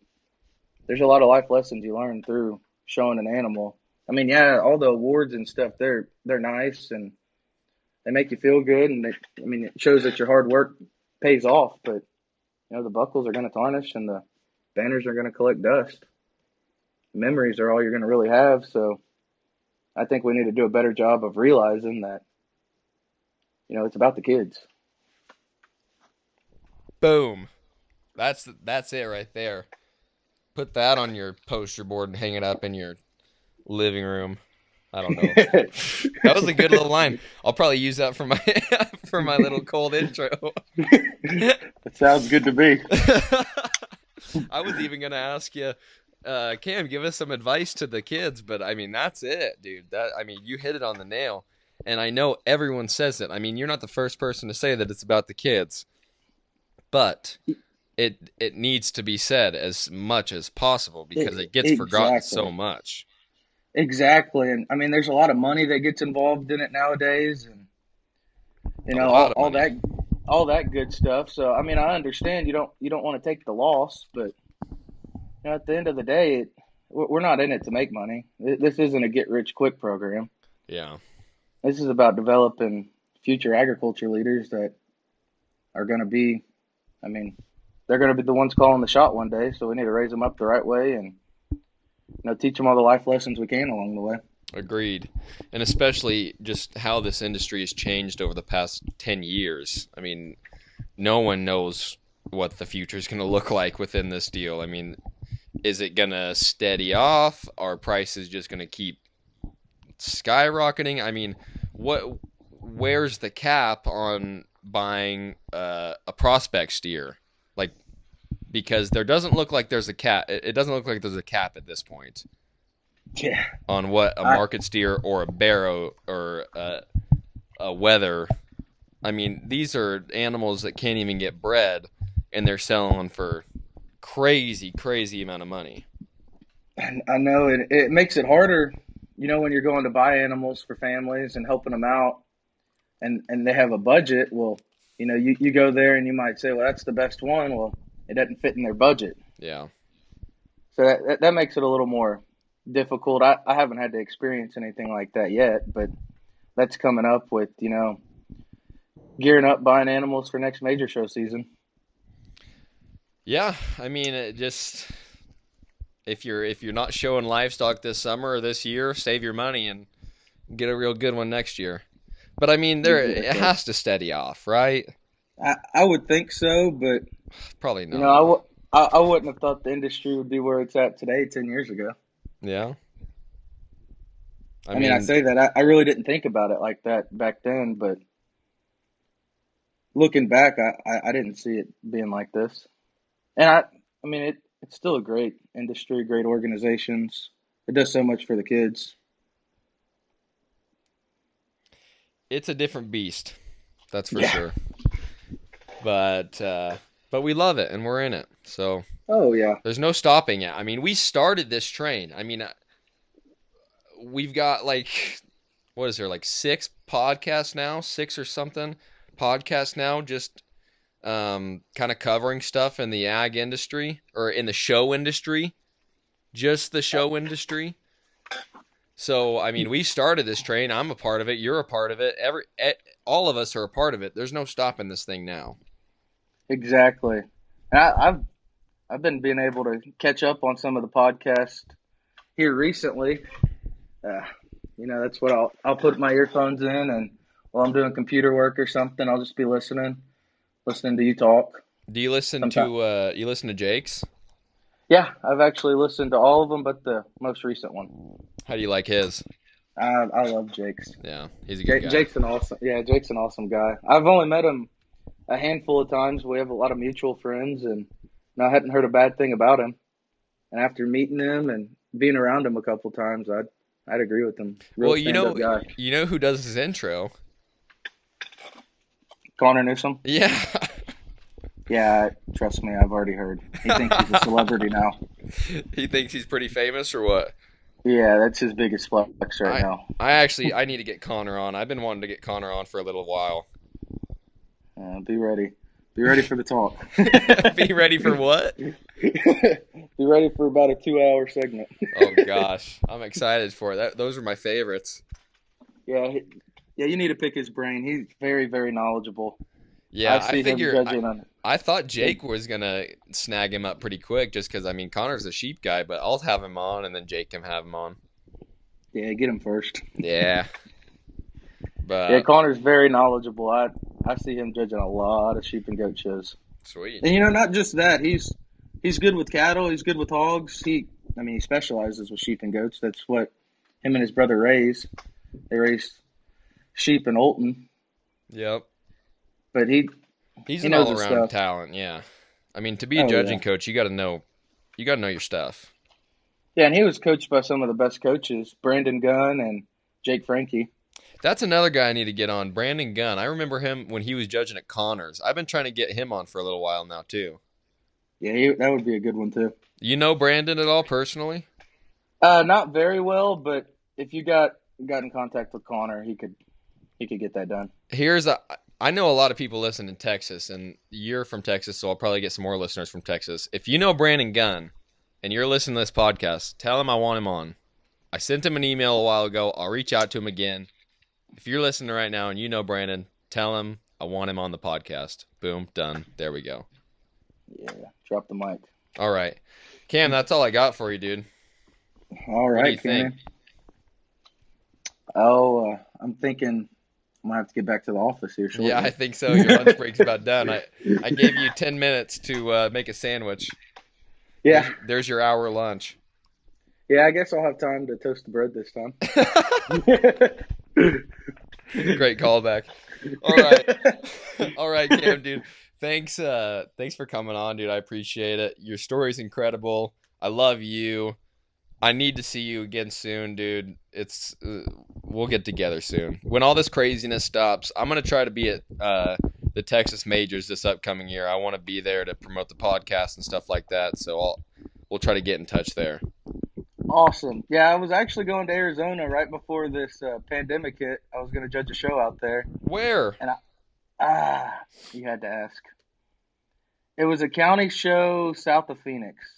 there's a lot of life lessons you learn through showing an animal. I mean yeah all the awards and stuff they're they're nice and they make you feel good and they, i mean it shows that your hard work pays off but you know the buckles are going to tarnish and the banners are going to collect dust. Memories are all you're going to really have so i think we need to do a better job of realizing that you know it's about the kids Boom. That's that's it right there. Put that on your poster board and hang it up in your living room. I don't know. That was a good little line. I'll probably use that for my for my little cold intro. it sounds good to me I was even gonna ask you, uh, Cam, give us some advice to the kids, but I mean that's it, dude. That I mean you hit it on the nail, and I know everyone says it. I mean you're not the first person to say that it's about the kids, but it it needs to be said as much as possible because it gets forgotten so much. Exactly, and I mean, there's a lot of money that gets involved in it nowadays, and you know all, all that, all that good stuff. So I mean, I understand you don't you don't want to take the loss, but you know, at the end of the day, it, we're not in it to make money. This isn't a get rich quick program. Yeah. This is about developing future agriculture leaders that are going to be, I mean, they're going to be the ones calling the shot one day. So we need to raise them up the right way and you know teach them all the life lessons we can along the way. Agreed. And especially just how this industry has changed over the past 10 years. I mean, no one knows what the future is going to look like within this deal. I mean, is it going to steady off? Are prices just going to keep skyrocketing? I mean, what where's the cap on buying uh, a prospect steer? Like because there doesn't look like there's a cap. It doesn't look like there's a cap at this point Yeah. on what a market steer or a barrow or a, a wether. I mean, these are animals that can't even get bred, and they're selling for crazy, crazy amount of money. And I know it, it makes it harder, you know, when you're going to buy animals for families and helping them out and, and they have a budget. Well, you know, you, you go there and you might say, well, that's the best one. Well, it doesn't fit in their budget. Yeah. So that, that, makes it a little more difficult. I, I haven't had to experience anything like that yet, but that's coming up with, you know, gearing up buying animals for next major show season. Yeah, I mean, it just if you're if you're not showing livestock this summer or this year, save your money and get a real good one next year. But I mean, there it has to steady off, right? I, I would think so, but Probably not. you know, I, w- I, I wouldn't have thought the industry would be where it's at today ten years ago. yeah. I, mean, I say that I, I really didn't think about it like that back then, but looking back, I, I, I didn't see it being like this. And I, I mean, it it's still a great industry, great organizations. It does so much for the kids. It's a different beast. That's for Yeah. sure. But uh, but we love it and we're in it. So Oh yeah, there's no stopping it. I mean, we started this train. I mean, uh, we've got like what is there like six podcasts now, six or something podcasts now, just um, kind of covering stuff in the ag industry or in the show industry, just the show industry. So I mean, we started this train. I'm a part of it. You're a part of it. Every all of us are a part of it. There's no stopping this thing now. exactly. And I, I've I've been being able to catch up on some of the podcasts here recently. Uh, you know, that's what I'll I'll put my earphones in, and while I'm doing computer work or something, I'll just be listening, listening to you talk. Do you listen to uh, you listen to Jake's? Yeah, I've actually listened to all of them, but the most recent one. How do you like his? I I love Jake's. Yeah, he's a good Jake, guy. Jake's an awesome. Yeah, Jake's an awesome guy. I've only met him a handful of times. We have a lot of mutual friends, and I hadn't heard a bad thing about him. And after meeting him and being around him a couple times, I'd I'd agree with him. Real well, you know, guy. you know who does his intro? Connor Newsom. Yeah, Yeah, trust me, I've already heard. He thinks he's a celebrity now. he thinks he's pretty famous or what? Yeah, that's his biggest flex right now. I actually I need to get Connor on. I've been wanting to get Connor on for a little while. Uh, be ready. Be ready for the talk. Be ready for what? be ready for about a two-hour segment. Oh gosh, I'm excited for it. That, those are my favorites. Yeah, he, yeah, you need to pick his brain. He's very, very knowledgeable. Yeah, I I figure I, judging on. I thought Jake was gonna snag him up pretty quick, just because I mean Connor's a sheep guy, but I'll have him on, and then Jake can have him on. Yeah, get him first. Yeah, but yeah, Connor's very knowledgeable. I I see him judging a lot of sheep and goat shows. sweet. And you know, not just that, he's he's good with cattle. He's good with hogs. He, I mean, he specializes with sheep and goats. That's what him and his brother raise. They raise sheep in Olton, Yep. But he He's He an all around talent, yeah. I mean, to be a Oh, judging yeah. coach, you got to know, you got to know your stuff. yeah, and he was coached by some of the best coaches, Brandon Gunn and Jake Frankie. That's another guy I need to get on, Brandon Gunn. I remember him when he was judging at Connors. I've been trying to get him on for a little while now too. Yeah, he, that would be a good one too. You know Brandon at all personally? Uh, not very well, but if you got got in contact with Connor, he could he could get that done. Here's a. I know a lot of people listen in Texas, and you're from Texas, so I'll probably get some more listeners from Texas. If you know Brandon Gunn, and you're listening to this podcast, tell him I want him on. I sent him an email a while ago. I'll reach out to him again. If you're listening right now and you know Brandon, tell him I want him on the podcast. Boom, done. There we go. Yeah, drop the mic. All right, Cam, that's all I got for you, dude. All right, What do you right, think? Oh, uh, I'm thinking might have to get back to the office here shortly. Yeah, I think so. Your lunch break's about done. I, I gave you 10 minutes to uh, make a sandwich. yeah, There's, there's your hour lunch. yeah. I guess I'll have time to toast the bread this time. Great callback. All right. All right, Cam, dude. Thanks uh thanks for coming on, dude. I appreciate it. Your story's incredible. I love you. I need to see you again soon, dude. It's uh, we'll get together soon. When all this craziness stops, I'm gonna try to be at uh, the Texas Majors this upcoming year. I want to be there to promote the podcast and stuff like that. So I'll we'll try to get in touch there. Awesome. Yeah, I was actually going to Arizona right before this uh, pandemic hit. I was going to judge a show out there. Where? And I, ah, you had to ask. It was a county show south of Phoenix.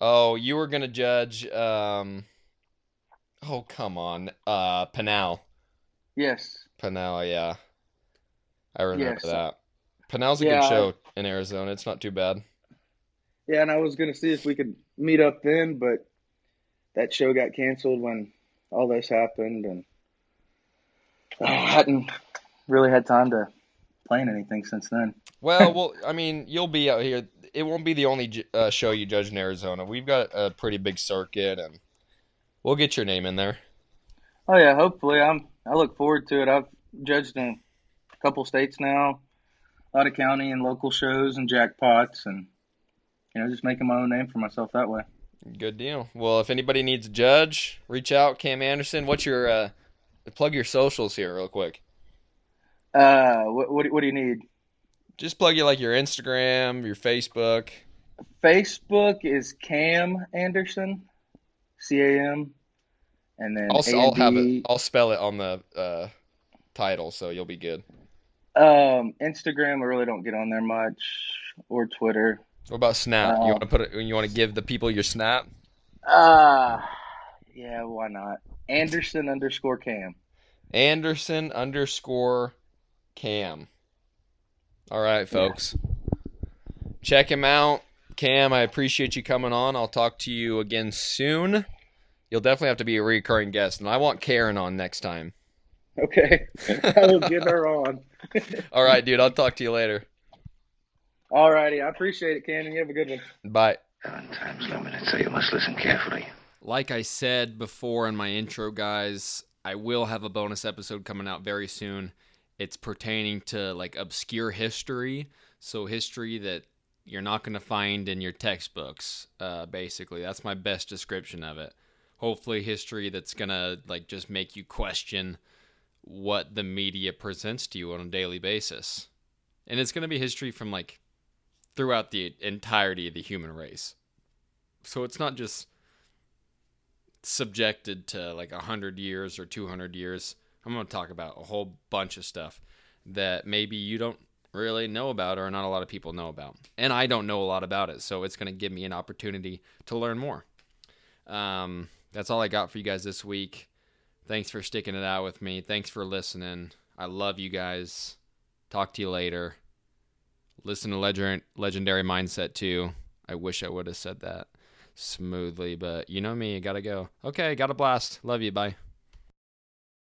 Oh, you were gonna judge. Um, oh, come on. Uh, Pinal. Yes. Pinal, yeah. I remember Yes. that. Pinal's a Yeah. good show in Arizona. It's not too bad. Yeah, and I was going to see if we could meet up then, but that show got canceled when all this happened, and I hadn't really had time to plan anything since then. Well, well, I mean, you'll be out here. It won't be the only uh, show you judge in Arizona. We've got a pretty big circuit, and we'll get your name in there. Oh yeah, hopefully. I'm. I look forward to it. I've judged in a couple states now, a lot of county and local shows and jackpots, and you know, just making my own name for myself that way. Good deal. Well, if anybody needs a judge, reach out. Cam Anderson. What's your uh, plug your socials here real quick? Uh, what what, what do you need? Just plug you like your Instagram, your Facebook. Facebook is Cam Anderson, C A M, and then I'll, I'll have it. I'll spell it on the uh, title, so you'll be good. Um, Instagram, I really don't get on there much, or Twitter. What about Snap? you Uh, want to put it? You want to give the people your Snap? Uh yeah, why not? Anderson underscore Cam. Anderson underscore Cam. All right, folks. Check him out. Cam, I appreciate you coming on. I'll talk to you again soon. You'll definitely have to be a recurring guest, and I want Karen on next time. Okay, I will get her on. All right, dude. I'll talk to you later. Alrighty, I appreciate it, Cannon. You have a good one. Bye. Seven times limited, so you must listen carefully. Like I said before in my intro, guys, I will have a bonus episode coming out very soon. It's pertaining to like obscure history, so history that you're not going to find in your textbooks. Uh, basically, that's my best description of it. Hopefully, history that's going to like just make you question what the media presents to you on a daily basis, and it's going to be history from like throughout the entirety of the human race. So it's not just subjected to like 100 years or 200 years. I'm going to talk about a whole bunch of stuff that maybe you don't really know about or not a lot of people know about. And I don't know a lot about it, so it's going to give me an opportunity to learn more. Um, that's all I got for you guys this week. Thanks for sticking it out with me. Thanks for listening. I love you guys. Talk to you later. Listen to Legend Legendary Mindset too. I wish I would have said that smoothly, but you know me, you gotta go. Okay, got a blast. Love you. Bye.